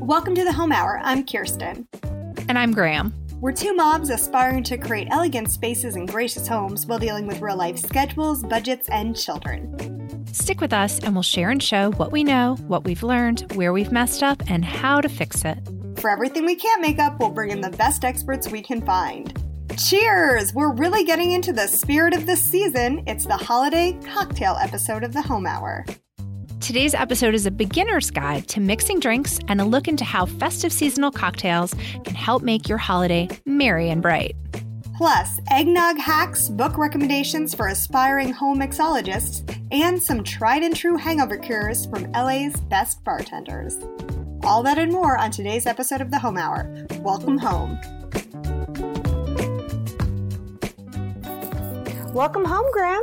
Welcome to the Home Hour. I'm Kirsten. And I'm Graham. We're two moms aspiring to create elegant spaces and gracious homes while dealing with real life schedules, budgets, and children. Stick with us and we'll share and show what we know, what we've learned, where we've messed up, and how to fix it. For everything we can't make up, we'll bring in the best experts we can find. Cheers! We're really getting into the spirit of the season. It's the holiday cocktail episode of the Home Hour. Today's episode is a beginner's guide to mixing drinks and a look into how festive seasonal cocktails can help make your holiday merry and bright. Plus, eggnog hacks, book recommendations for aspiring home mixologists, and some tried and true hangover cures from LA's best bartenders. All that and more on today's episode of the Home Hour. Welcome home. Welcome home, Graham.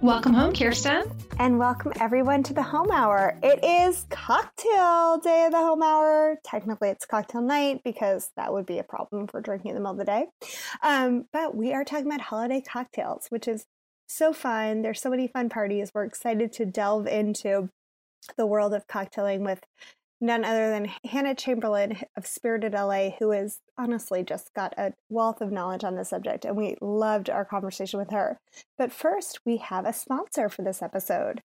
Welcome home, Kirsten. And welcome everyone to the Home Hour. It is cocktail day of the Home Hour. Technically, it's cocktail night because that would be a problem for drinking in the middle of the day. Um, but we are talking about holiday cocktails, which is so fun. There's so many fun parties. We're excited to delve into the world of cocktailing with none other than Hannah Chamberlain of Spirited LA, who has honestly just got a wealth of knowledge on the subject, and we loved our conversation with her. But first, we have a sponsor for this episode.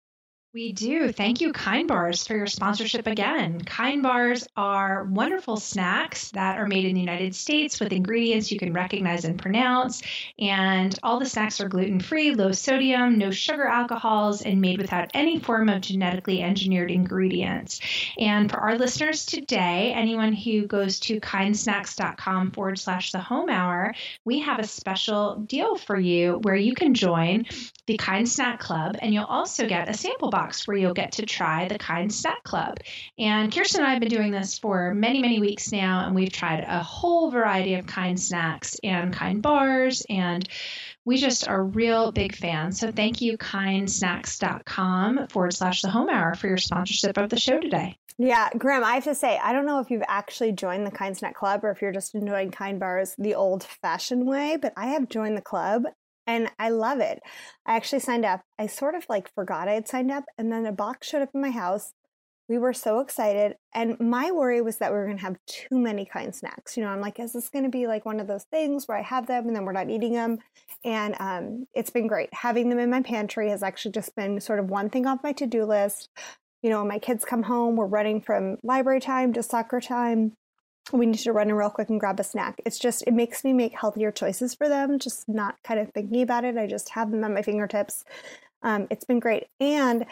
We do. Thank you, Kind Bars, for your sponsorship again. Kind Bars are wonderful snacks that are made in the United States with ingredients you can recognize and pronounce. And all the snacks are gluten free, low sodium, no sugar alcohols, and made without any form of genetically engineered ingredients. And for our listeners today, anyone who goes to kindsnacks.com forward slash the home hour, we have a special deal for you where you can join the Kind Snack Club and you'll also get a sample box box where you'll get to try the Kind Snack Club. And Kirsten and I have been doing this for many, many weeks now, and we've tried a whole variety of kind snacks and kind bars, and we just are real big fans. So thank you, kindsnacks.com forward slash the home hour for your sponsorship of the show today. Yeah, Graham, I have to say, I don't know if you've actually joined the Kind Snack Club or if you're just enjoying Kind Bars the old fashioned way, but I have joined the club and I love it. I actually signed up. I sort of like forgot I had signed up, and then a box showed up in my house. We were so excited, and my worry was that we were going to have too many kind snacks. You know, I'm like, is this going to be like one of those things where I have them and then we're not eating them? And um, it's been great. Having them in my pantry has actually just been sort of one thing off my to do list. You know, when my kids come home, we're running from library time to soccer time we need to run in real quick and grab a snack. It's just, it makes me make healthier choices for them, just not kind of thinking about it. I just have them at my fingertips. Um, it's been great. And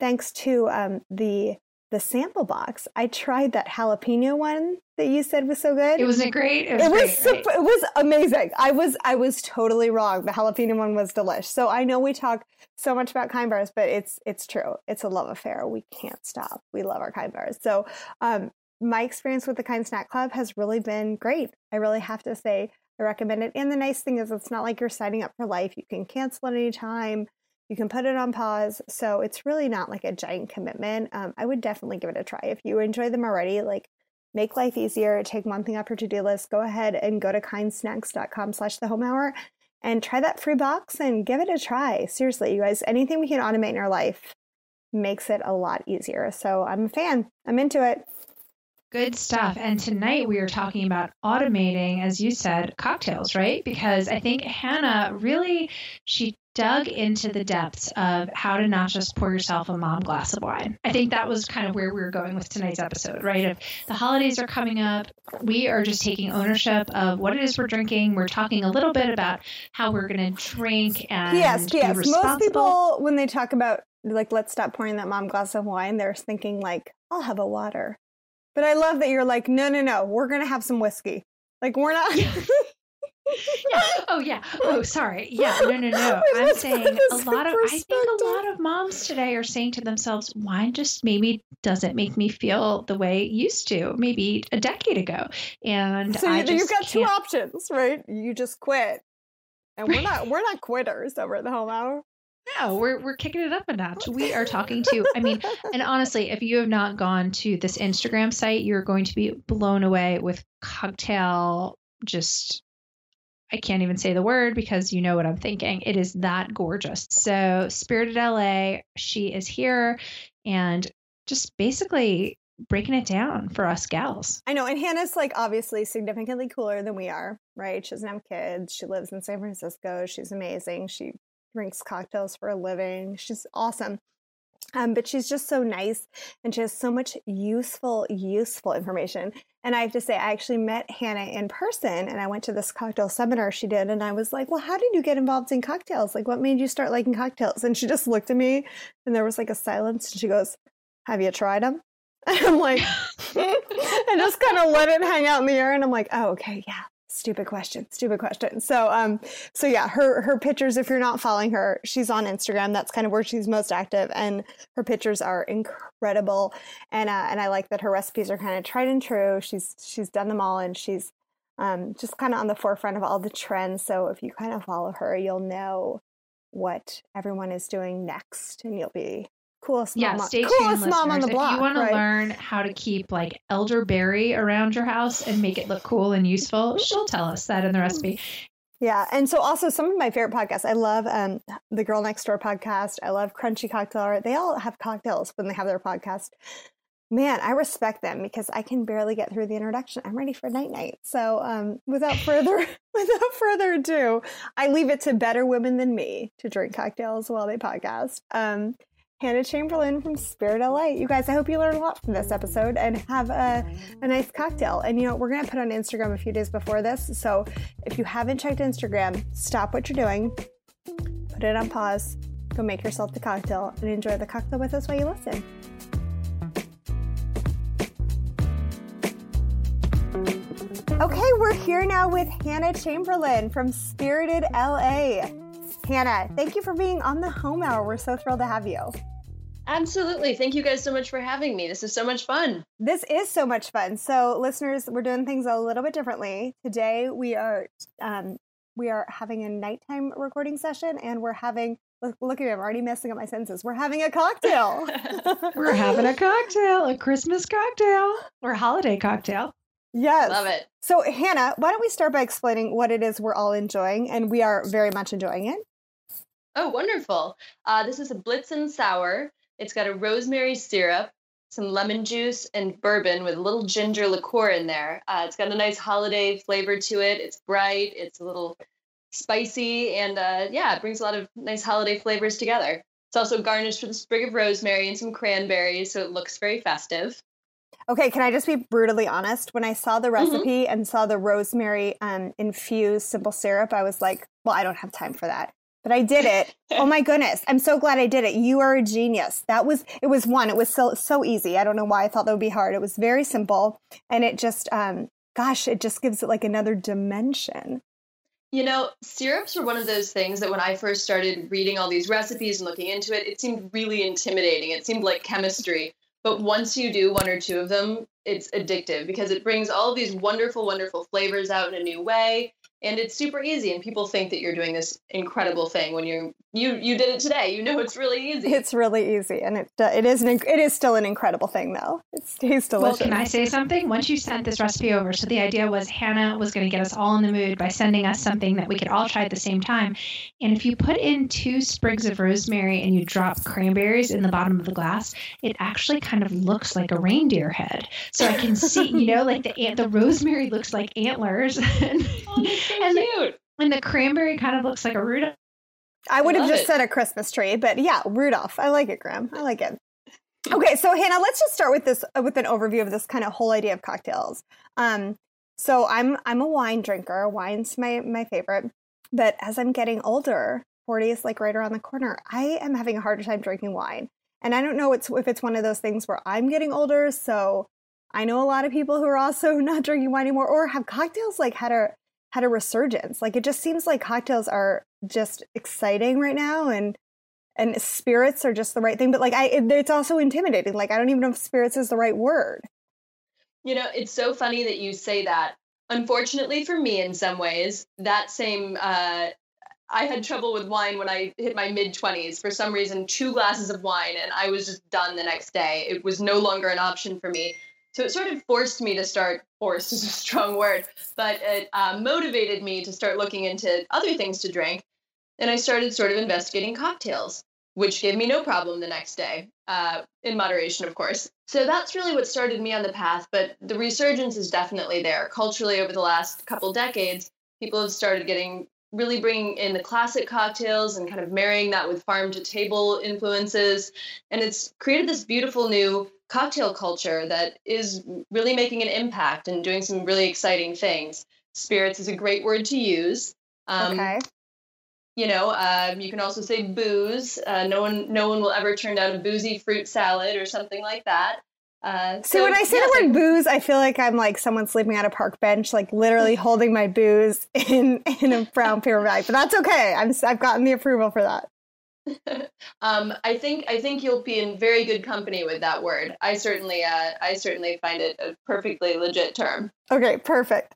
thanks to um, the the sample box, I tried that jalapeno one that you said was so good. It wasn't great. It was, it was, great, right? it was amazing. I was I was totally wrong. The jalapeno one was delish. So I know we talk so much about kind bars, but it's it's true. It's a love affair. We can't stop. We love our kind bars. So um, my experience with the Kind Snack Club has really been great. I really have to say I recommend it. And the nice thing is it's not like you're signing up for life. You can cancel at any time. You can put it on pause. So it's really not like a giant commitment. Um, I would definitely give it a try. If you enjoy them already, like make life easier, take one thing off your to-do list, go ahead and go to kindsnacks.com slash the home hour and try that free box and give it a try. Seriously, you guys, anything we can automate in our life makes it a lot easier. So I'm a fan. I'm into it. Good stuff. And tonight we are talking about automating, as you said, cocktails, right? Because I think Hannah really she dug into the depths of how to not just pour yourself a mom glass of wine. I think that was kind of where we were going with tonight's episode, right? If the holidays are coming up, we are just taking ownership of what it is we're drinking. We're talking a little bit about how we're going to drink and yes, yes. Most people, when they talk about like let's stop pouring that mom glass of wine, they're thinking like I'll have a water. But I love that you're like, no, no, no, we're gonna have some whiskey. Like we're not. yeah. Oh yeah. Oh sorry. Yeah. No no no. I'm saying a lot of. I think a lot of moms today are saying to themselves, "Wine just maybe doesn't make me feel the way it used to, maybe a decade ago." And so I just you've got can't... two options, right? You just quit, and we're not we're not quitters over at the home hour. No, we're we're kicking it up a notch. We are talking to, I mean, and honestly, if you have not gone to this Instagram site, you're going to be blown away with cocktail just I can't even say the word because you know what I'm thinking. It is that gorgeous. So, Spirited LA, she is here and just basically breaking it down for us gals. I know. And Hannah's like obviously significantly cooler than we are, right? She doesn't have kids. She lives in San Francisco. She's amazing. She drinks cocktails for a living. She's awesome. Um, but she's just so nice and she has so much useful, useful information. And I have to say, I actually met Hannah in person and I went to this cocktail seminar she did. And I was like, Well, how did you get involved in cocktails? Like, what made you start liking cocktails? And she just looked at me and there was like a silence. And she goes, Have you tried them? And I'm like, I just kind of let it hang out in the air. And I'm like, Oh, okay, yeah, stupid question stupid question. So um so yeah her her pictures if you're not following her she's on instagram. That's kind of where she's most active and her pictures are incredible. And uh, and i like that her recipes are kind of tried and true. She's she's done them all and she's um just kind of on the forefront of all the trends. So if you kind of follow her you'll know what everyone is doing next and you'll be coolest yeah, mom, stay coolest tuned, mom on the block. If you want right? to learn how to keep like elderberry around your house and make it look cool and useful, she'll tell us that in the recipe. Yeah, and so also some of my favorite podcasts. I love um, the Girl Next Door podcast. I love Crunchy Cocktail Hour. They all have cocktails when they have their podcast. Man, I respect them because I can barely get through the introduction. I'm ready for night night. So, um, without further without further ado, I leave it to better women than me to drink cocktails while they podcast. Um, Hannah Chamberlain from Spirit LA. You guys, I hope you learned a lot from this episode and have a, a nice cocktail. And you know, we're going to put on Instagram a few days before this. So if you haven't checked Instagram, stop what you're doing, put it on pause, go make yourself the cocktail, and enjoy the cocktail with us while you listen. Okay, we're here now with Hannah Chamberlain from Spirited LA. Hannah, thank you for being on the home hour. We're so thrilled to have you. Absolutely. Thank you guys so much for having me. This is so much fun. This is so much fun. So, listeners, we're doing things a little bit differently. Today, we are um, we are having a nighttime recording session, and we're having look, look at me. I'm already messing up my senses. We're having a cocktail. we're having a cocktail, a Christmas cocktail or a holiday cocktail. Yes. Love it. So, Hannah, why don't we start by explaining what it is we're all enjoying, and we are very much enjoying it. Oh, wonderful. Uh, this is a Blitzen Sour. It's got a rosemary syrup, some lemon juice, and bourbon with a little ginger liqueur in there. Uh, it's got a nice holiday flavor to it. It's bright, it's a little spicy, and uh, yeah, it brings a lot of nice holiday flavors together. It's also garnished with a sprig of rosemary and some cranberries, so it looks very festive. Okay, can I just be brutally honest? When I saw the Mm-hmm. recipe and saw the rosemary um, infused simple syrup, I was like, well, I don't have time for that. But I did it. oh my goodness. I'm so glad I did it. You are a genius. That was, it was one, it was so, so easy. I don't know why I thought that would be hard. It was very simple. And it just, um, gosh, it just gives it like another dimension. You know, syrups were one of those things that when I first started reading all these recipes and looking into it, it seemed really intimidating. It seemed like chemistry. But once you do one or two of them, it's addictive because it brings all these wonderful, wonderful flavors out in a new way. And it's super easy. And people think that you're doing this incredible thing when you're you you did it today. You know it's really easy. It's really easy, and it uh, it is an, it is still an incredible thing though. It tastes delicious. Well, can I say something? Once you sent this recipe over, so the idea was Hannah was going to get us all in the mood by sending us something that we could all try at the same time. And if you put in two sprigs of rosemary and you drop cranberries in the bottom of the glass, it actually kind of looks like a reindeer head. So I can see, you know, like the the rosemary looks like antlers, and, Oh, that's so and, cute. the, and the cranberry kind of looks like a Rudolph. I would have just it. said a Christmas tree, but yeah, Rudolph. I like it, Graham. I like it. Okay, so Hannah, let's just start with this uh, with an overview of this kind of whole idea of cocktails. Um, so I'm I'm a wine drinker. Wine's my my favorite, but as I'm getting older, forty is like right around the corner. I am having a harder time drinking wine, and I don't know it's, if it's one of those things where I'm getting older. So I know a lot of people who are also not drinking wine anymore, or have cocktails like had a had a resurgence. Like it just seems like cocktails are just exciting right now, and and spirits are just the right thing. But like I, it, it's also intimidating. Like I don't even know if spirits is the right word. You know, it's so funny that you say that. Unfortunately for me, in some ways, that same. Uh, I had trouble with wine when I hit my mid 20s. For some reason, two glasses of wine and I was just done the next day. It was no longer an option for me. So it sort of forced me to start, forced is a strong word, but it uh, motivated me to start looking into other things to drink. And I started sort of investigating cocktails. which gave me no problem the next day, uh, in moderation, of course. So that's really what started me on the path. But the resurgence is definitely there. Culturally, over the last couple decades, people have started getting really bringing in the classic cocktails and kind of marrying that with farm to table influences. And it's created this beautiful new cocktail culture that is really making an impact and doing some really exciting things. Spirits is a great word to use. Um, okay. You know, um, you can also say booze. Uh, no one, no one will ever turn down a boozy fruit salad or something like that. Uh, See, so, when I say yes, the word booze, I feel like I'm like someone sleeping on a park bench, like literally holding my booze in in a brown paper bag. But that's okay. I'm I've gotten the approval for that. um, I think I think you'll be in very good company with that word. I certainly uh, I certainly find it a perfectly legit term. Okay, perfect.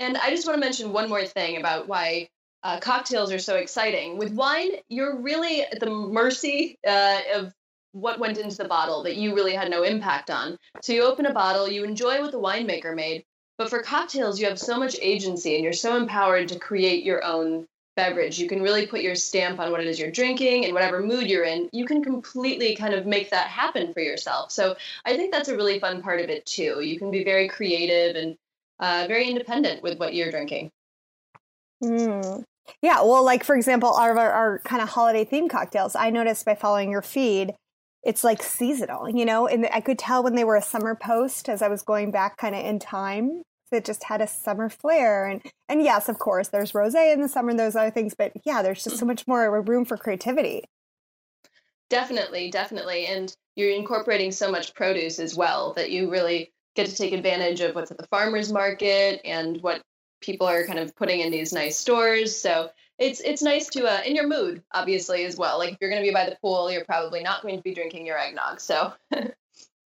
And I just want to mention one more thing about why uh, cocktails are so exciting. With wine, you're really at the mercy uh, of what went into the bottle that you really had no impact on. So you open a bottle, you enjoy what the winemaker made, but for cocktails, you have so much agency and you're so empowered to create your own beverage. You can really put your stamp on what it is you're drinking and whatever mood you're in. You can completely kind of make that happen for yourself. So I think that's a really fun part of it too. You can be very creative and uh, very independent with what you're drinking. Mm. Yeah, well, like for example, our, our, our kind of holiday themed cocktails, I noticed by following your feed it's like seasonal, you know, and I could tell when they were a summer post as I was going back kind of in time. It just had a summer flair, and and yes, of course, there's rosé in the summer and those other things, but yeah, there's just so much more room for creativity. Definitely, definitely, and you're incorporating so much produce as well that you really get to take advantage of what's at the farmers market and what people are kind of putting in these nice stores. So it's it's nice to uh, in your mood obviously as well like if you're going to be by the pool you're probably not going to be drinking your eggnog so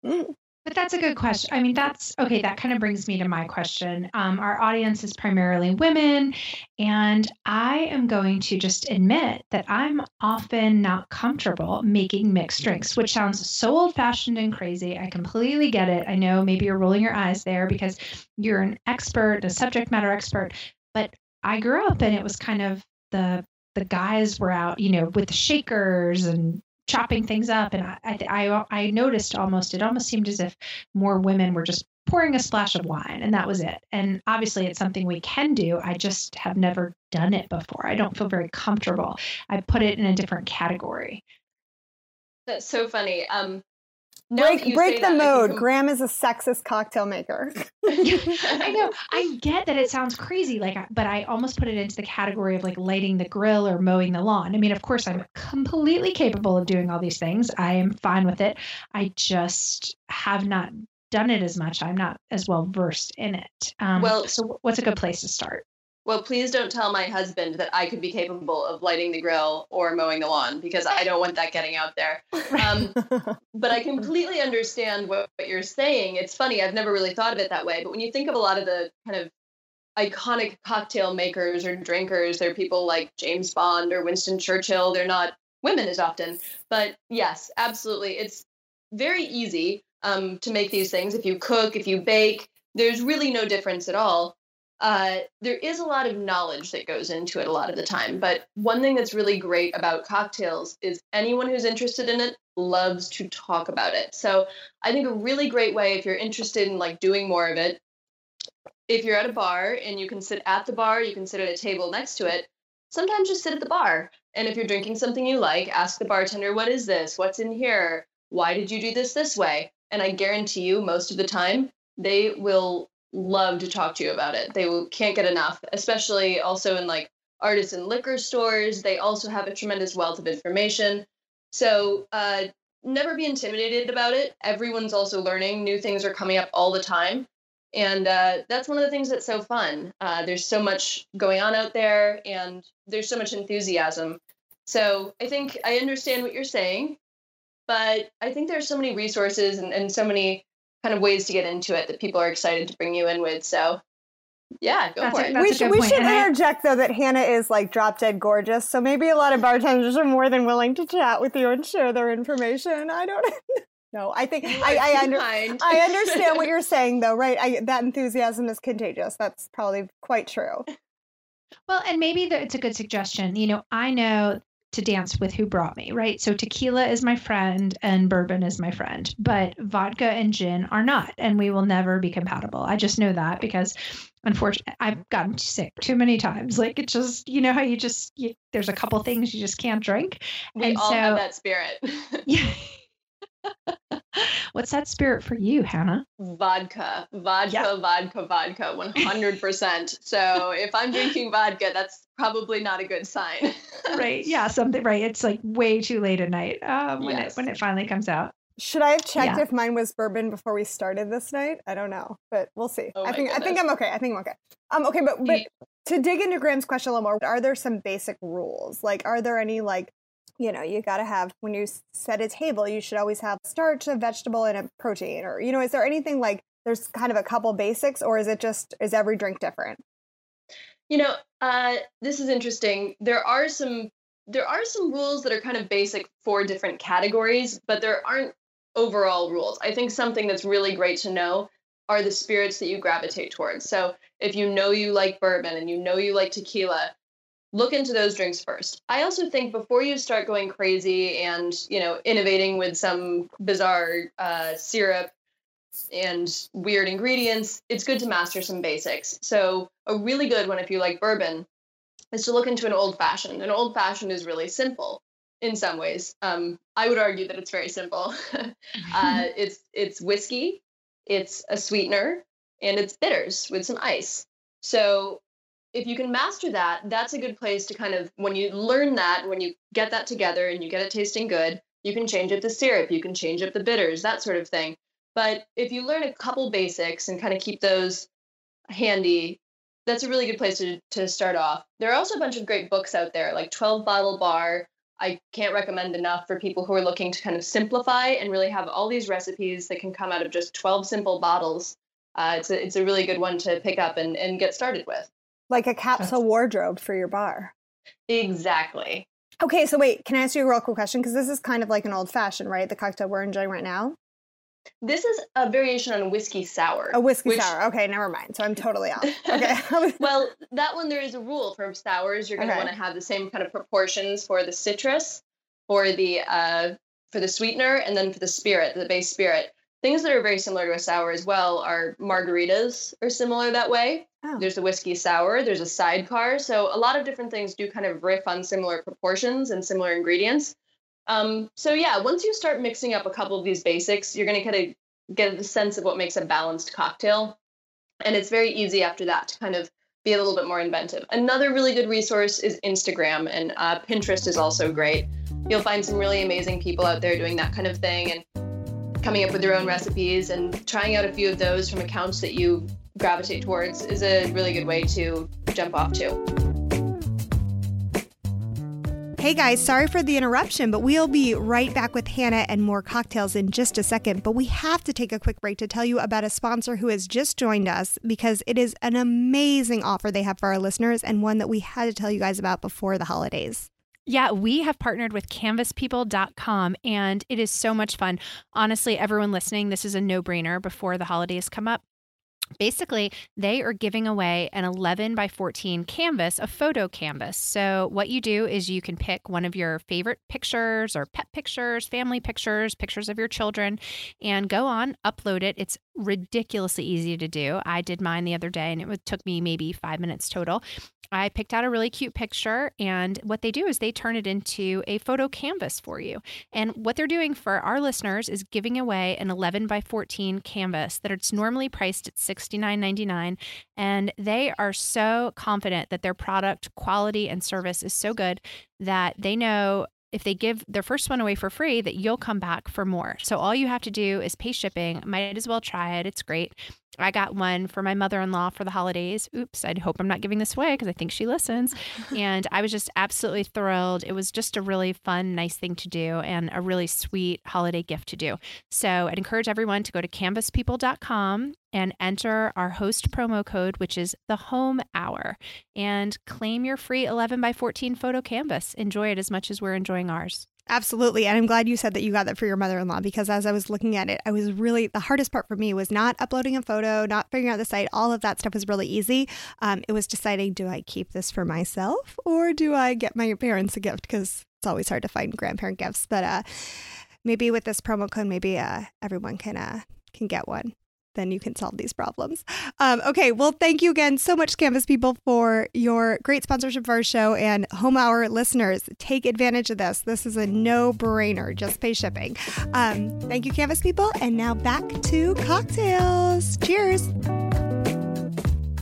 mm. But that's a good question. I mean that's okay that kind of brings me to my question. Um, our audience is primarily women and i am going to just admit that i'm often not comfortable making mixed drinks which sounds so old fashioned and crazy. I completely get it. I know maybe you're rolling your eyes there because you're an expert a subject matter expert but I grew up and it was kind of the the guys were out, you know, with the shakers and chopping things up, and I, I I noticed almost it almost seemed as if more women were just pouring a splash of wine, and that was it. And obviously, it's something we can do. I just have never done it before. I don't feel very comfortable. I put it in a different category. That's so funny. Um, break break the that, mode. Graham is a sexist cocktail maker. I know. I get that it sounds crazy, like, but I almost put it into the category of like lighting the grill or mowing the lawn. I mean, of course, I'm completely capable of doing all these things. I am fine with it. I just have not done it as much. I'm not as well versed in it. Um, well, so what's a good place to start? Well, please don't tell my husband that I could be capable of lighting the grill or mowing the lawn because I don't want that getting out there. Um, but I completely understand what, what you're saying. It's funny, I've never really thought of it that way. But when you think of a lot of the kind of iconic cocktail makers or drinkers, they're people like James Bond or Winston Churchill. They're not women as often. But yes, absolutely. It's very easy um, to make these things. If you cook, if you bake, there's really no difference at all uh, there is a lot of knowledge that goes into it a lot of the time. But one thing that's really great about cocktails is anyone who's interested in it loves to talk about it. So I think a really great way if you're interested in like doing more of it, if you're at a bar and you can sit at the bar, you can sit at a table next to it. Sometimes just sit at the bar. And if you're drinking something you like, ask the bartender, what is this? What's in here? Why did you do this this way? And I guarantee you, most of the time, they will love to talk to you about it. They can't get enough, especially also in like artisan liquor stores. They also have a tremendous wealth of information. So uh, never be intimidated about it. Everyone's also learning. New things are coming up all the time. And uh, that's one of the things that's so fun. Uh, there's so much going on out there, and there's so much enthusiasm. So I think I understand what you're saying, but I think there's so many resources and, and so many kind of ways to get into it that people are excited to bring you in with. So yeah, go that's for a, it. We should, we should interject though that Hannah is like drop dead gorgeous. So maybe a lot of bartenders are more than willing to chat with you and share their information. I don't know. I think I, I, under, I understand what you're saying though, right? I, that enthusiasm is contagious. That's probably quite true. Well, and maybe the, it's a good suggestion. You know, I know to dance with who brought me, right? So tequila is my friend and bourbon is my friend, but vodka and gin are not, and we will never be compatible. I just know that because unfortunately I've gotten sick too many times. Like it just, you know how you just you, there's a couple things you just can't drink. We and all so, have that spirit. yeah. What's that spirit for you, Hannah? Vodka, vodka, yep. vodka, vodka, 100%. so if I'm drinking vodka, that's probably not a good sign. right. Yeah. Something, right. It's like way too late at night um, when, yes. it, when it finally comes out. Should I have checked yeah. if mine was bourbon before we started this night? I don't know, but we'll see. Oh I think goodness. I think I'm okay. I think I'm okay. Um, okay, but but to dig into Graham's question a little more, are there some basic rules? Like, are there any like you know, you got to have, when you set a table, you should always have starch, a vegetable, and a protein. Or, you know, is there anything like there's kind of a couple basics, or is it just, is every drink different? You know, uh, this is interesting. There are some there are some rules that are kind of basic for different categories, but there aren't overall rules. I think something that's really great to know are the spirits that you gravitate towards. So if you know you like bourbon and you know you like tequila, look into those drinks first. I also think before you start going crazy and you know innovating with some bizarre uh, syrup and weird ingredients, it's good to master some basics. So a really good one if you like bourbon is to look into an old fashioned. An old fashioned is really simple in some ways. Um, I would argue that it's very simple. uh, it's it's whiskey, it's a sweetener, and it's bitters with some ice. So if you can master that, that's a good place to kind of, when you learn that, when you get that together and you get it tasting good, you can change up the syrup, you can change up the bitters, that sort of thing. But if you learn a couple basics and kind of keep those handy, that's a really good place to, to start off. There are also a bunch of great books out there, like 12 Bottle Bar. I can't recommend enough for people who are looking to kind of simplify and really have all these recipes that can come out of just 12 simple bottles. Uh, it's, a, it's a really good one to pick up and, and get started with. Like a capsule wardrobe for your bar. Exactly. Okay, so wait, can I ask you a real quick question? Because this is kind of like an old fashioned, right? The cocktail we're enjoying right now. This is a variation on whiskey sour. A whiskey which... sour. Okay, never mind. So I'm totally off. Okay. well, that one there is a rule for sours. You're going to okay. want to have the same kind of proportions for the citrus, for the uh, for the sweetener, and then for the spirit, the base spirit. Things that are very similar to a sour as well are margaritas are similar that way. Oh. There's a whiskey sour, there's a sidecar. So a lot of different things do kind of riff on similar proportions and similar ingredients. Um, so yeah, once you start mixing up a couple of these basics, you're going to kind of get a sense of what makes a balanced cocktail. And it's very easy after that to kind of be a little bit more inventive. Another really good resource is Instagram, and uh, Pinterest is also great. You'll find some really amazing people out there doing that kind of thing and coming up with their own recipes and trying out a few of those from accounts that you gravitate towards is a really good way to jump off to. Hey guys, sorry for the interruption, but we'll be right back with Hannah and more cocktails in just a second. But we have to take a quick break to tell you about a sponsor who has just joined us because it is an amazing offer they have for our listeners and one that we had to tell you guys about before the holidays. Yeah, we have partnered with canvaspeople.com and it is so much fun. Honestly, everyone listening, this is a no brainer before the holidays come up. Basically, they are giving away an 11 by 14 canvas, a photo canvas. So, what you do is you can pick one of your favorite pictures or pet pictures, family pictures, pictures of your children, and go on, upload it. It's ridiculously easy to do. I did mine the other day and it took me maybe five minutes total. I picked out a really cute picture, and what they do is they turn it into a photo canvas for you. And what they're doing for our listeners is giving away an 11 by 14 canvas that it's normally priced at $69.99. And they are so confident that their product quality and service is so good that they know if they give their first one away for free that you'll come back for more. So all you have to do is pay shipping. Might as well try it. It's great. I got one for my mother in law for the holidays. Oops, I hope I'm not giving this away because I think she listens. and I was just absolutely thrilled. It was just a really fun, nice thing to do and a really sweet holiday gift to do. So I'd encourage everyone to go to canvaspeople.com and enter our host promo code, which is the home hour, and claim your free 11 by 14 photo canvas. Enjoy it as much as we're enjoying ours. Absolutely. And I'm glad you said that you got that for your mother in law because as I was looking at it, I was really, the hardest part for me was not uploading a photo, not figuring out the site. All of that stuff was really easy. Um, it was deciding do I keep this for myself or do I get my parents a gift? Because it's always hard to find grandparent gifts, but uh, maybe with this promo code, maybe uh, everyone can uh, can get one. Then you can solve these problems. Um, okay, well, thank you again so much, Canvas people, for your great sponsorship for our show and Home Hour listeners. Take advantage of this. This is a no brainer. Just pay shipping. Um, thank you, Canvas people. And now back to cocktails. Cheers.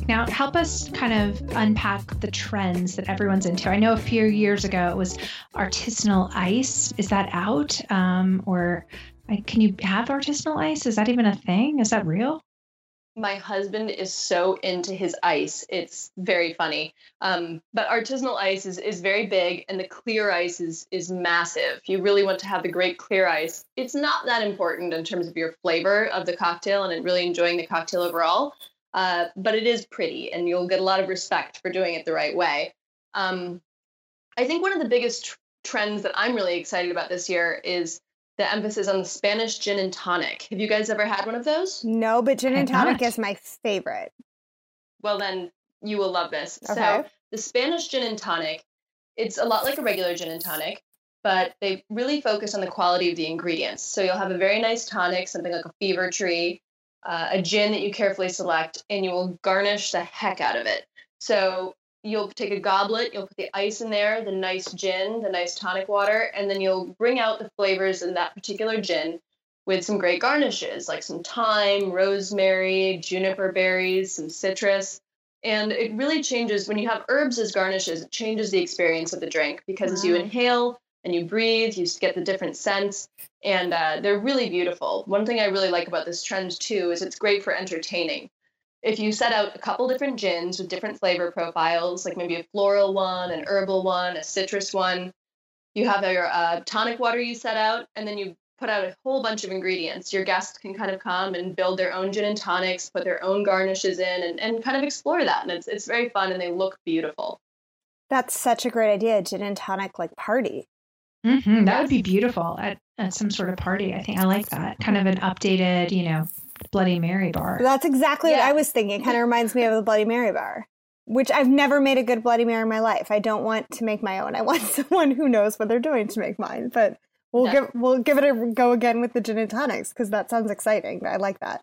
Now, help us kind of unpack the trends that everyone's into. I know a few years ago it was artisanal ice. Is that out? Um, or can you have artisanal ice? Is that even a thing? Is that real? My husband is so into his ice. It's very funny. Um, but artisanal ice is, is very big, and the clear ice is, is massive. You really want to have the great clear ice, it's not that important in terms of your flavor of the cocktail and really enjoying the cocktail overall. Uh, but it is pretty, and you'll get a lot of respect for doing it the right way. Um, I think one of the biggest tr- trends that I'm really excited about this year is the emphasis on the Spanish gin and tonic. Have you guys ever had one of those? No, but gin and tonic is my favorite. Well, then you will love this. Okay. So, the Spanish gin and tonic, it's a lot like a regular gin and tonic, but they really focus on the quality of the ingredients. So, you'll have a very nice tonic, something like a Fever-Tree, uh, a gin that you carefully select, and you will garnish the heck out of it. So you'll take a goblet, you'll put the ice in there, the nice gin, the nice tonic water, and then you'll bring out the flavors in that particular gin with some great garnishes like some thyme, rosemary, juniper berries, some citrus. And it really changes when you have herbs as garnishes, it changes the experience of the drink because wow. as you inhale and you breathe, you get the different scents and uh, they're really beautiful. One thing I really like about this trend too is it's great for entertaining. If you set out a couple different gins with different flavor profiles, like maybe a floral one, an herbal one, a citrus one, you have your uh, tonic water you set out, and then you put out a whole bunch of ingredients. Your guests can kind of come and build their own gin and tonics, put their own garnishes in, and, and kind of explore that. And it's, it's very fun and they look beautiful. That's such a great idea, gin and tonic like party. Mm-hmm. That would be beautiful at, at some sort of party. I think I like that. Kind of an updated, you know, Bloody Mary bar. That's exactly yeah. what I was thinking. It kind of reminds me of the Bloody Mary bar, which I've never made a good Bloody Mary in my life. I don't want to make my own. I want someone who knows what they're doing to make mine. But we'll yeah. give we'll give it a go again with the gin and tonics because that sounds exciting. I like that.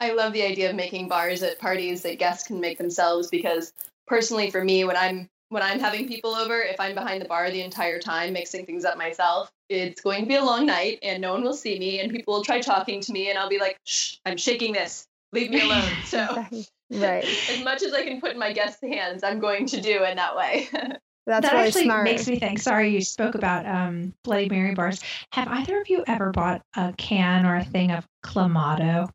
I love the idea of making bars at parties that guests can make themselves because personally for me when I'm when I'm having people over, if I'm behind the bar the entire time mixing things up myself, it's going to be a long night and no one will see me and people will try talking to me and I'll be like, shh, I'm shaking this. Leave me alone. So right. as much as I can put in my guests' hands, I'm going to do in that way. That's that actually smart. makes me think. Sorry, you spoke about um, Bloody Mary bars. Have either of you ever bought a can or a thing of Clamato?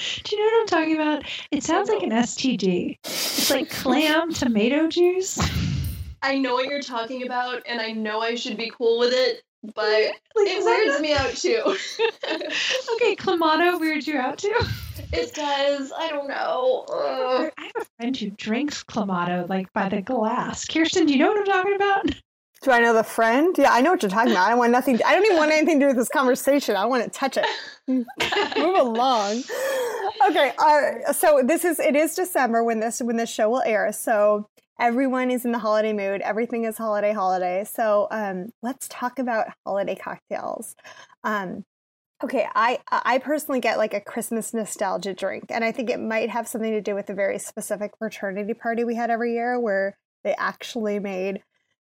Do you know what I'm talking about? It sounds like an STD. It's like clam tomato juice. I know what you're talking about, and I know I should be cool with it, but like, it weirds me out too. okay, Clamato weirds you out too. It does. I don't know. Ugh. I have a friend who drinks Clamato like by the glass. Kirsten, do you know what I'm talking about? Do I know the friend? Yeah, I know what you're talking about. I want nothing. I don't even want anything to do with this conversation. I want to touch it. Move along. Okay. Uh, so this is it is December when this when this show will air. So everyone is in the holiday mood. Everything is holiday holiday. So um, let's talk about holiday cocktails. Um, okay, I I personally get like a Christmas nostalgia drink, and I think it might have something to do with the very specific fraternity party we had every year, where they actually made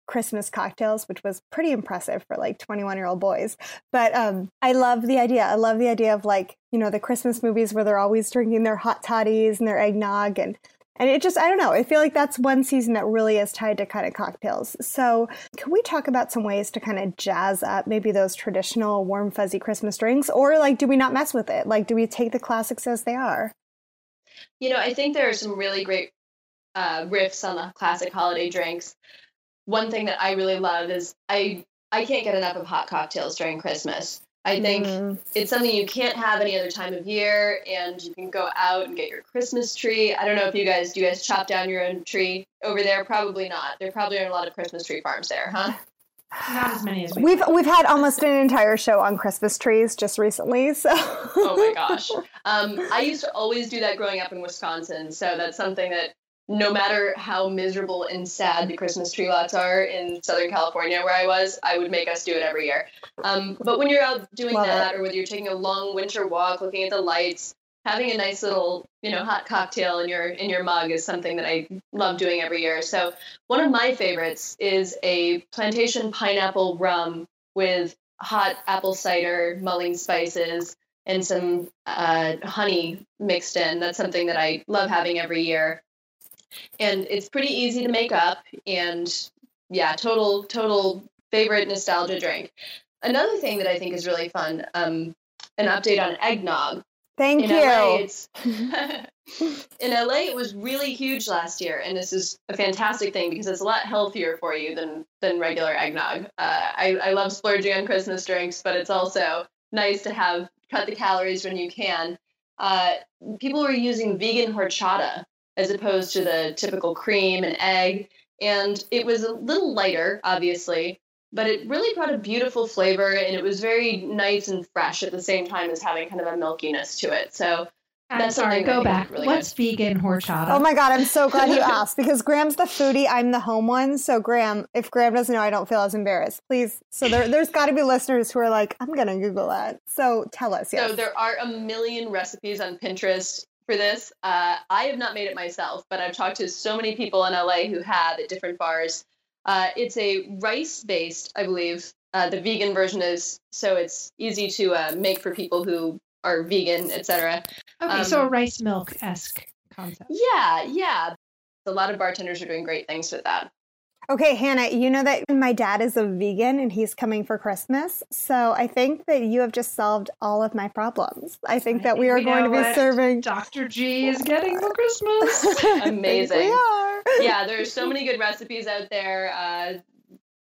Christmas cocktails, which was pretty impressive for like 21 year old boys. But um, I love the idea. I love the idea of like, you know, the Christmas movies where they're always drinking their hot toddies and their eggnog. And, and it just, I don't know, I feel like that's one season that really is tied to kind of cocktails. So, can we talk about some ways to kind of jazz up maybe those traditional warm, fuzzy Christmas drinks? Or like, do we not mess with it? Like, do we take the classics as they are? You know, I think there are some really great uh, riffs on the classic holiday drinks one thing that I really love is I I can't get enough of hot cocktails during Christmas. I think mm. it's something you can't have any other time of year, and you can go out and get your Christmas tree. I don't know if you guys do you guys chop down your own tree over there? Probably not. There probably aren't a lot of Christmas tree farms there, huh? Not as many as we we've we've had almost an entire show on Christmas trees just recently. So oh my gosh, um, I used to always do that growing up in Wisconsin. So that's something that no matter how miserable and sad the Christmas tree lots are in Southern California, where I was, I would make us do it every year. Um, but when you're out doing Love that, it. or whether you're taking a long winter walk, looking at the lights, having a nice little, you know, hot cocktail in your in your mug is something that I love doing every year. So one of my favorites is a plantation pineapple rum with hot apple cider, mulling spices, and some uh, honey mixed in. That's something that I love having every year. And it's pretty easy to make up. And yeah, total, total favorite nostalgia drink. Another thing that I think is really fun, um, an update on eggnog. Thank in you. LA, it's in LA, it was really huge last year, and this is a fantastic thing because it's a lot healthier for you than than regular eggnog. Uh, I I love splurging on Christmas drinks, but it's also nice to have cut the calories when you can. Uh, people were using vegan horchata as opposed to the typical cream and egg, and it was a little lighter, obviously, but it really brought a beautiful flavor, and it was very nice and fresh at the same time as having kind of a milkiness to it. So I'm That's sorry, something that I go back. really What's vegan horchata? Oh my God, I'm so glad you asked because Graham's the foodie. I'm the home one. So, Graham, if Graham doesn't know, I don't feel as embarrassed. Please. So, there, there's got to be listeners who are like, I'm going to Google that. So, tell us. Yes. So there are a million recipes on Pinterest for this. Uh, I have not made it myself, but I've talked to so many people in LA who have at different bars. Uh, it's a rice-based, I believe. Uh, the vegan version is so it's easy to uh, make for people who are vegan, etc. okay, so a um, rice milk esque concept. Yeah, yeah. A lot of bartenders are doing great things with that. Okay, Hannah, you know that my dad is a vegan and he's coming for Christmas. So I think that you have just solved all of my problems. I think I that we are we going to be what serving. Dr. G is getting for Christmas. Amazing. We are. yeah, there's so many good recipes out there. Uh,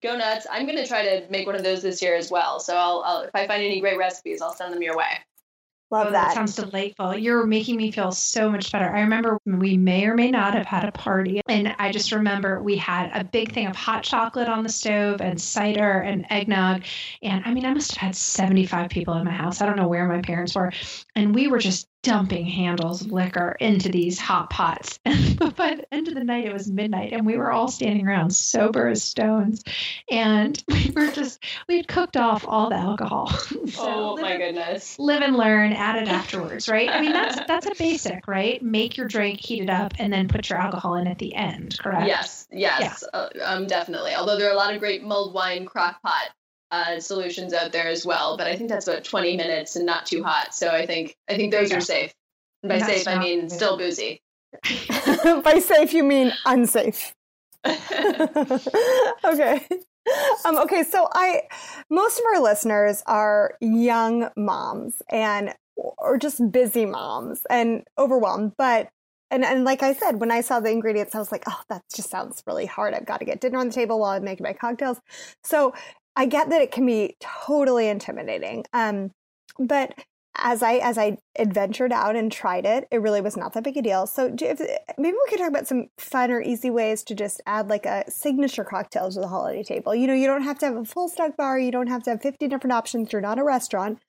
go nuts! I'm gonna try to make one of those this year as well. So I'll, I'll if I find any great recipes, I'll send them your way. Oh, Love oh, that. sounds delightful. You're making me feel so much better. I remember we may or may not have had a party, and I just remember we had a big thing of hot chocolate on the stove and cider and eggnog. And I mean, I must have had 75 people in my house. I don't know where my parents were. And we were just dumping handles of liquor into these hot pots. but by the end of the night, it was midnight, and we were all standing around sober as stones. And we were just, we had cooked off all the alcohol. So oh my and- goodness! live and learn add it afterwards right i mean that's that's a basic right make your drink heat it up and then put your alcohol in at the end correct Yes, yes, uh, um, definitely. Although there are a lot of great mulled wine crock pot uh, solutions out there as well, but I think that's about 20 minutes and not too hot. So I think I think those you are safe. And by That's safe, I mean good. still boozy. By safe, you mean unsafe. okay. Um, okay, so I most of our listeners are young moms and or just busy moms and overwhelmed. But and and like I said, when I saw the ingredients, I was like, oh, that just sounds really hard. I've got to get dinner on the table while I'm making my cocktails. So I get that it can be totally intimidating. Um, but as I as I adventured out and tried it, it really was not that big a deal. So if, maybe we could talk about some fun or easy ways to just add like a signature cocktail to the holiday table. You know, you don't have to have a full stock bar. You don't have to have fifty different options. You're not a restaurant,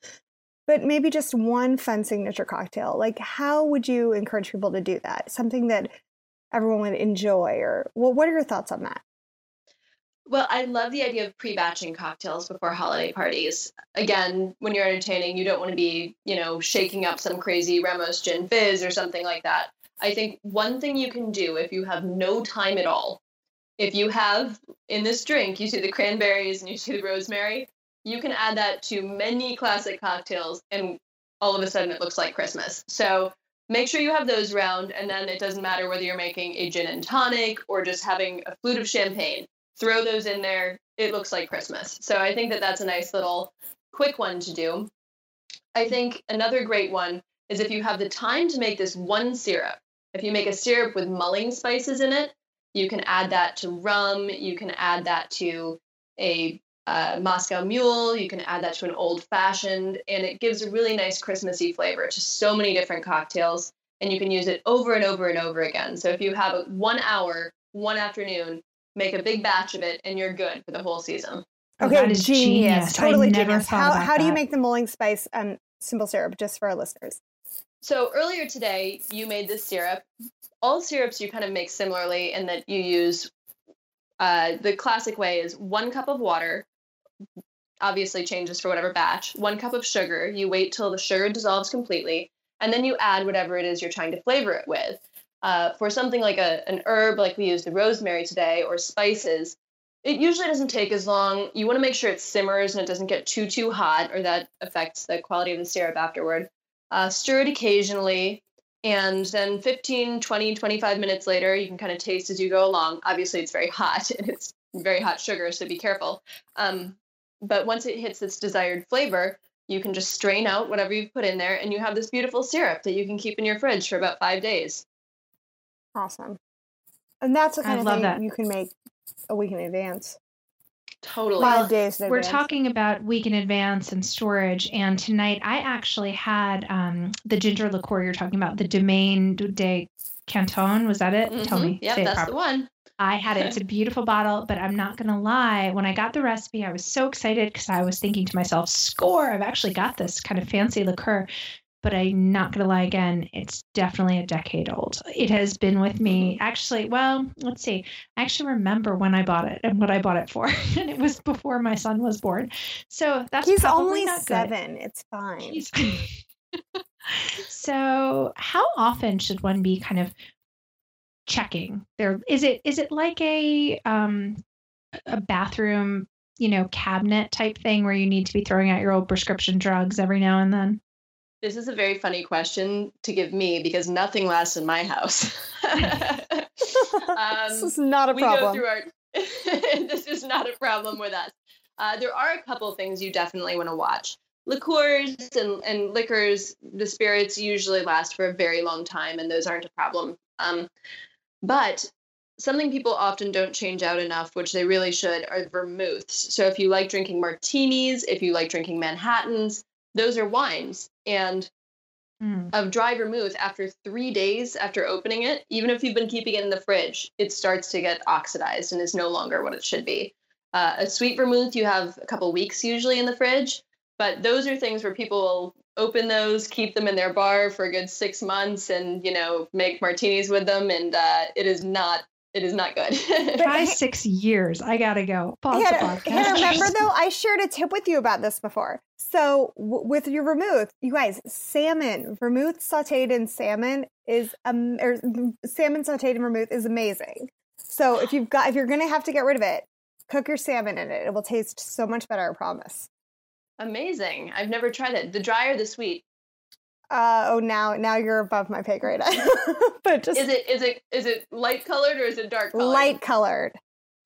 but maybe just one fun signature cocktail. Like, how would you encourage people to do that? Something that everyone would enjoy, or well, what are your thoughts on that? Well, I love the idea of pre-batching cocktails before holiday parties. Again, when you're entertaining, you don't want to be, you know, shaking up some crazy Ramos gin fizz or something like that. I think one thing you can do if you have no time at all, if you have in this drink, you see the cranberries and you see the rosemary, you can add that to many classic cocktails and all of a sudden it looks like Christmas. So make sure you have those round and then it doesn't matter whether you're making a gin and tonic or just having a flute of champagne throw those in there it looks like christmas. So i think that that's a nice little quick one to do. I think another great one is if you have the time to make this one syrup. If you make a syrup with mulling spices in it you can add that to rum you can add that to a uh, moscow mule you can add that to an old fashioned and it gives a really nice christmassy flavor to so many different cocktails and you can use it over and over and over again. So if you have one hour one afternoon make a big batch of it and you're good for the whole season Oh, Okay, that is genius, genius. I totally never genius. How how do you make the mulling spice um simple syrup just for our listeners? So earlier today, you made this syrup. All syrups you kind of make similarly in that you use uh, the classic way is one cup of water, obviously changes for whatever batch, one cup of sugar. You wait till the sugar dissolves completely, and then you add whatever it is you're trying to flavor it with. Uh, for something like a, an herb, like we used the rosemary today, or spices, it usually doesn't take as long. You want to make sure it simmers and it doesn't get too, too hot, or that affects the quality of the syrup afterward. Uh, stir it occasionally, and then 15, 20, 25 minutes later, you can kind of taste as you go along. Obviously, it's very hot and it's very hot sugar, so be careful. Um, but once it hits its desired flavor, you can just strain out whatever you've put in there, and you have this beautiful syrup that you can keep in your fridge for about five days. Awesome. And that's the kind I of thing that. you can make a week in advance. Totally. Five days in We're talking about week in advance and storage. And tonight I actually had um, the ginger liqueur you're talking about, the Domaine de Canton. Was that it? Tell Mhm. me. Yep, say it that's properly. the one. I had it. It's a beautiful bottle, but I'm not going to lie. When I got the recipe, I was so excited because I was thinking to myself, score, I've actually got this kind of fancy liqueur. But I'm not going to lie again, it's definitely a decade old. It has been with me actually, well, let's see. I actually remember when I bought it and what I bought it for. and it was before my son was born. So that's He's probably only not good. seven. It's fine. So how often should one be kind of checking there is it is it like a um a bathroom you know cabinet type thing where you need to be throwing out your old prescription drugs every now and then This is a very funny question to give me because nothing lasts in my house. this is not a we go problem. through our. this is not a problem with us. Uh, there are a couple things you definitely want to watch. Liqueurs and, and liquors, the spirits usually last for a very long time, and those aren't a problem. Um, but something people often don't change out enough, which they really should, are vermouths. So if you like drinking martinis, if you like drinking Manhattans, those are wines. And Mm. of dry vermouth after three days after opening it, even if you've been keeping it in the fridge, it starts to get oxidized and is no longer what it should be. Uh, a sweet vermouth, you have a couple weeks usually in the fridge, but those are things where people will open those, keep them in their bar for a good six months, and you know make martinis with them, and uh, it is not it is not good. try six years i gotta go pause the podcast Hannah, remember though, I shared a tip with you about this before. So w- with your vermouth, you guys, salmon, vermouth sautéed in salmon is um, or salmon sautéed in vermouth is amazing. So if you've got if you're gonna have to get rid of it, cook your salmon in it. It will taste so much better. I promise. Amazing! I've never tried it. The dry or the sweet? Uh, oh, now now you're above my pay grade. but just Is it is it is it light colored or is it dark colored? light colored.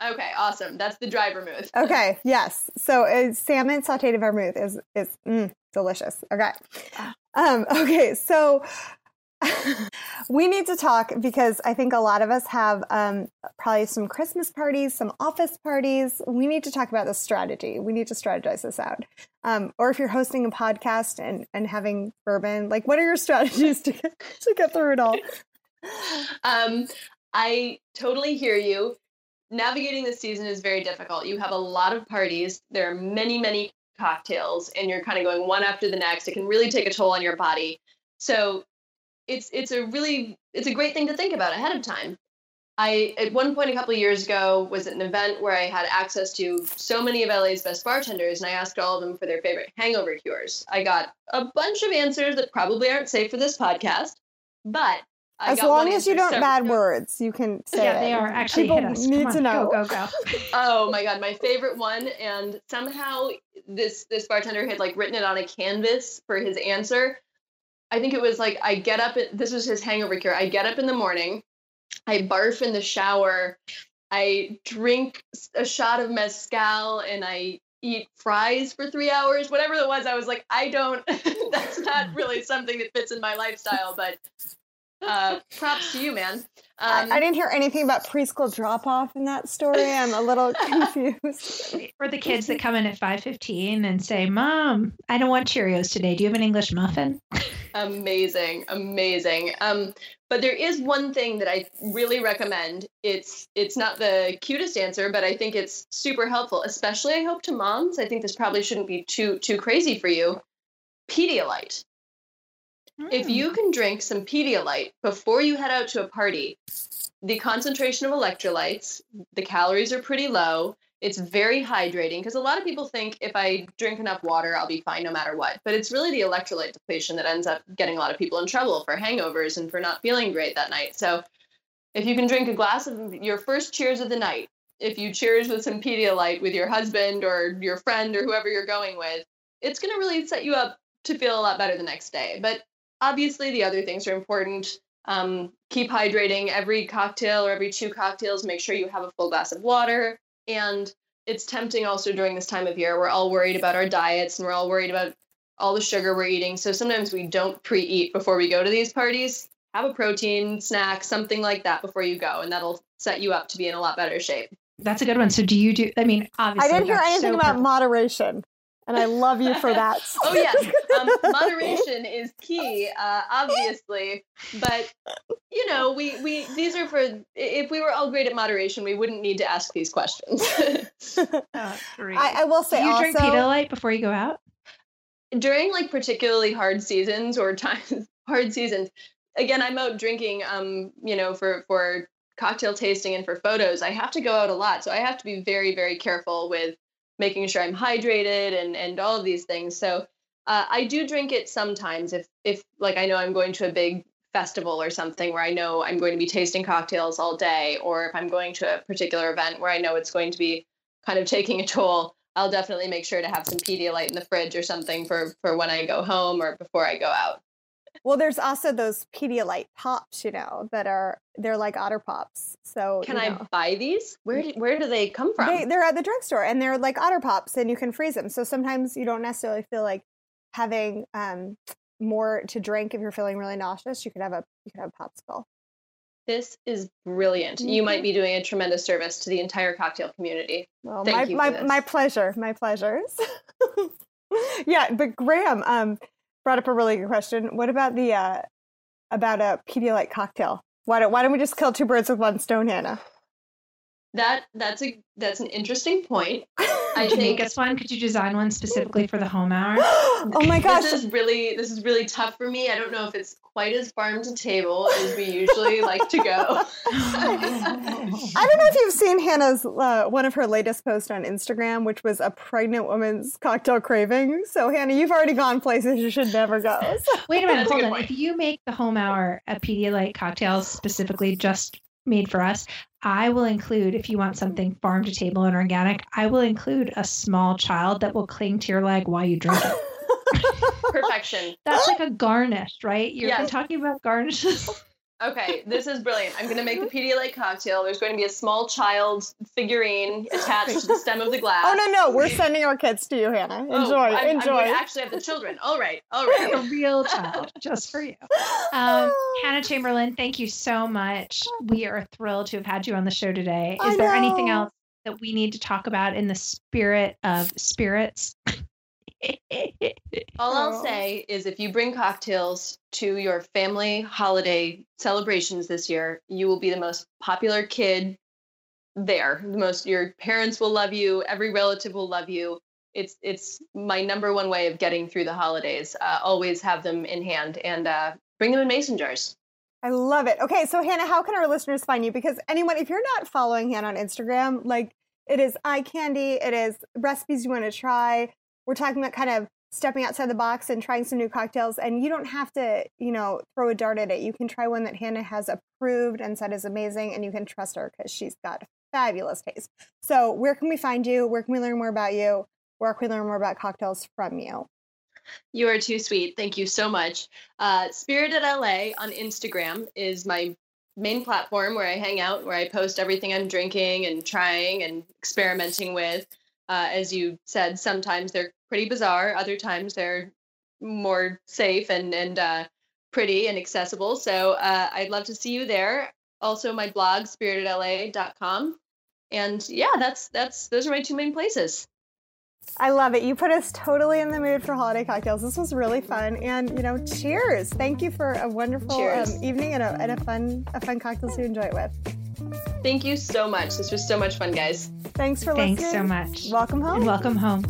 Okay, awesome. That's the dry vermouth. Okay, yes. So uh, salmon sautéed vermouth is is mm, delicious. Okay. Um, okay, so we need to talk because I think a lot of us have um, probably some Christmas parties, some office parties. We need to talk about this strategy. We need to strategize this out. Um, or if you're hosting a podcast and, and having bourbon, like what are your strategies to get, to get through it all? Um, I totally hear you. Navigating this season is very difficult. You have a lot of parties. There are many, many cocktails, and you're kind of going one after the next. It can really take a toll on your body. So it's it's a really it's a great thing to think about ahead of time. I at one point a couple of years ago was at an event where I had access to so many of LA's best bartenders, and I asked all of them for their favorite hangover cures. I got a bunch of answers that probably aren't safe for this podcast, but I as got long as you don't several- bad words, you can say yeah it. they are actually People hit us need Come to know. go go go Oh my god, my favorite one, and somehow this this bartender had like written it on a canvas for his answer. I think it was like I get up. This was his hangover cure. I get up in the morning, I barf in the shower, I drink a shot of mezcal, and I eat fries for three hours. Whatever it was, I was like, I don't. that's not really something that fits in my lifestyle. But uh, props to you, man. I, Um, I didn't hear anything about preschool drop off in that story. I'm a little confused. for the kids that come in at 5.15 and say mom i don't want cheerios today do you have an english muffin amazing amazing. Um but there is one thing that i really recommend. It's it's not the cutest answer but i think it's super helpful especially i hope to moms. I think this probably shouldn't be too too crazy for you. Pedialyte. If you can drink some Pedialyte before you head out to a party, the concentration of electrolytes, the calories are pretty low. It's very hydrating because a lot of people think if I drink enough water, I'll be fine no matter what. But it's really the electrolyte depletion that ends up getting a lot of people in trouble for hangovers and for not feeling great that night. So if you can drink a glass of your first cheers of the night, if you cheers with some Pedialyte with your husband or your friend or whoever you're going with, it's going to really set you up to feel a lot better the next day. But obviously, the other things are important. Um, keep hydrating every cocktail or every two cocktails. Make sure you have a full glass of water. And it's tempting also during this time of year. We're all worried about our diets and we're all worried about all the sugar we're eating. So sometimes we don't pre eat before we go to these parties. Have a protein snack, something like that before you go, and that'll set you up to be in a lot better shape. That's a good one. So do you do? I mean, obviously, I didn't hear anything so about perfect. moderation, and I love you for that. oh yes, um, moderation is key, uh, obviously. But you know, we we these are for if we were all great at moderation, we wouldn't need to ask these questions. Oh, great. I, I will say do you also. drink Pedialyte before you go out? During like particularly hard seasons or times hard seasons, again, I'm out drinking. Um, you know, for for cocktail tasting and for photos, I have to go out a lot, so I have to be very very careful with making sure I'm hydrated and and all of these things. So uh, I do drink it sometimes if if like I know I'm going to a big festival or something where I know I'm going to be tasting cocktails all day, or if I'm going to a particular event where I know it's going to be kind of taking a toll, I'll definitely make sure to have some Pedialyte in the fridge or something for for when I go home or before I go out. Well, there's also those Pedialyte pops, you know, that are they're like otter pops. So Can you I buy these? Where do, where do they come from? They, they're at the drugstore and they're like otter pops, and you can freeze them. So sometimes you don't necessarily feel like having um, more to drink if you're feeling really nauseous. You could have a you could have a popsicle. this is brilliant. You might be doing a tremendous service to the entire cocktail community. Well, Thank my you my, my pleasure, my pleasures. yeah, but Graham um, brought up a really good question. What about the uh, about a Pedialyte cocktail? Why don't Why don't we just kill two birds with one stone, Hannah? That that's a that's an interesting point. I Could you make think us one? Could you design one specifically for the home hour? oh my gosh! this is really this is really tough for me. I don't know if it's quite as farm to table as we usually like to go. I don't know if you've seen Hannah's uh, one of her latest posts on Instagram, which was a pregnant woman's cocktail craving. So Hannah, you've already gone places you should never go. So- Wait a minute, That's a hold on. point. If you make the home hour a Pedialyte cocktails specifically just made for us, I will include, if you want something farm to table and organic, I will include a small child that will cling to your leg while you drink it. Perfection. That's like a garnish, right? You're Yes. talking about garnishes. Okay, this is brilliant. I'm going to make the Pedialyte cocktail. There's going to be a small child figurine attached to the stem of the glass. oh no, no, we're sending our kids to you, Hannah. Oh, Enjoy, I'm, I'm enjoy. going to actually have the children. All right, all right, a real child just for you. Um, Hannah Chamberlain, thank you so much. We are thrilled to have had you on the show today. Is there anything else that we need to talk about in the spirit of spirits? All I'll say is if you bring cocktails to your family holiday celebrations this year, you will be the most popular kid there. The most your parents will love you, every relative will love you. It's it's my number one way of getting through the holidays. Uh, always have them in hand and uh, bring them in mason jars. I love it. Okay, so Hannah, how can our listeners find you? Because anyone, if you're not following Hannah on Instagram, like it is eye candy, it is recipes you want to try. We're talking about kind of stepping outside the box and trying some new cocktails. And you don't have to, you know, throw a dart at it. You can try one that Hannah has approved and said is amazing, and you can trust her because she's got fabulous taste. So, where can we find you? Where can we learn more about you? Where can we learn more about cocktails from you? You are too sweet. Thank you so much. Uh, Spirited LA on Instagram is my main platform where I hang out, where I post everything I'm drinking and trying and experimenting with. Uh, as you said, sometimes they're pretty bizarre, other times they're more safe and and uh, pretty and accessible. So uh, I'd love to see you there. Also, my blog spiritedla.com, and yeah, that's that's those are my two main places. I love it. You put us totally in the mood for holiday cocktails. This was really fun, and you know, cheers! Thank you for a wonderful um, evening and a, and a fun a fun cocktail to enjoy it with. Thank you so much. This was so much fun, guys. Thanks for watching. Thanks so much. Welcome home. And welcome home.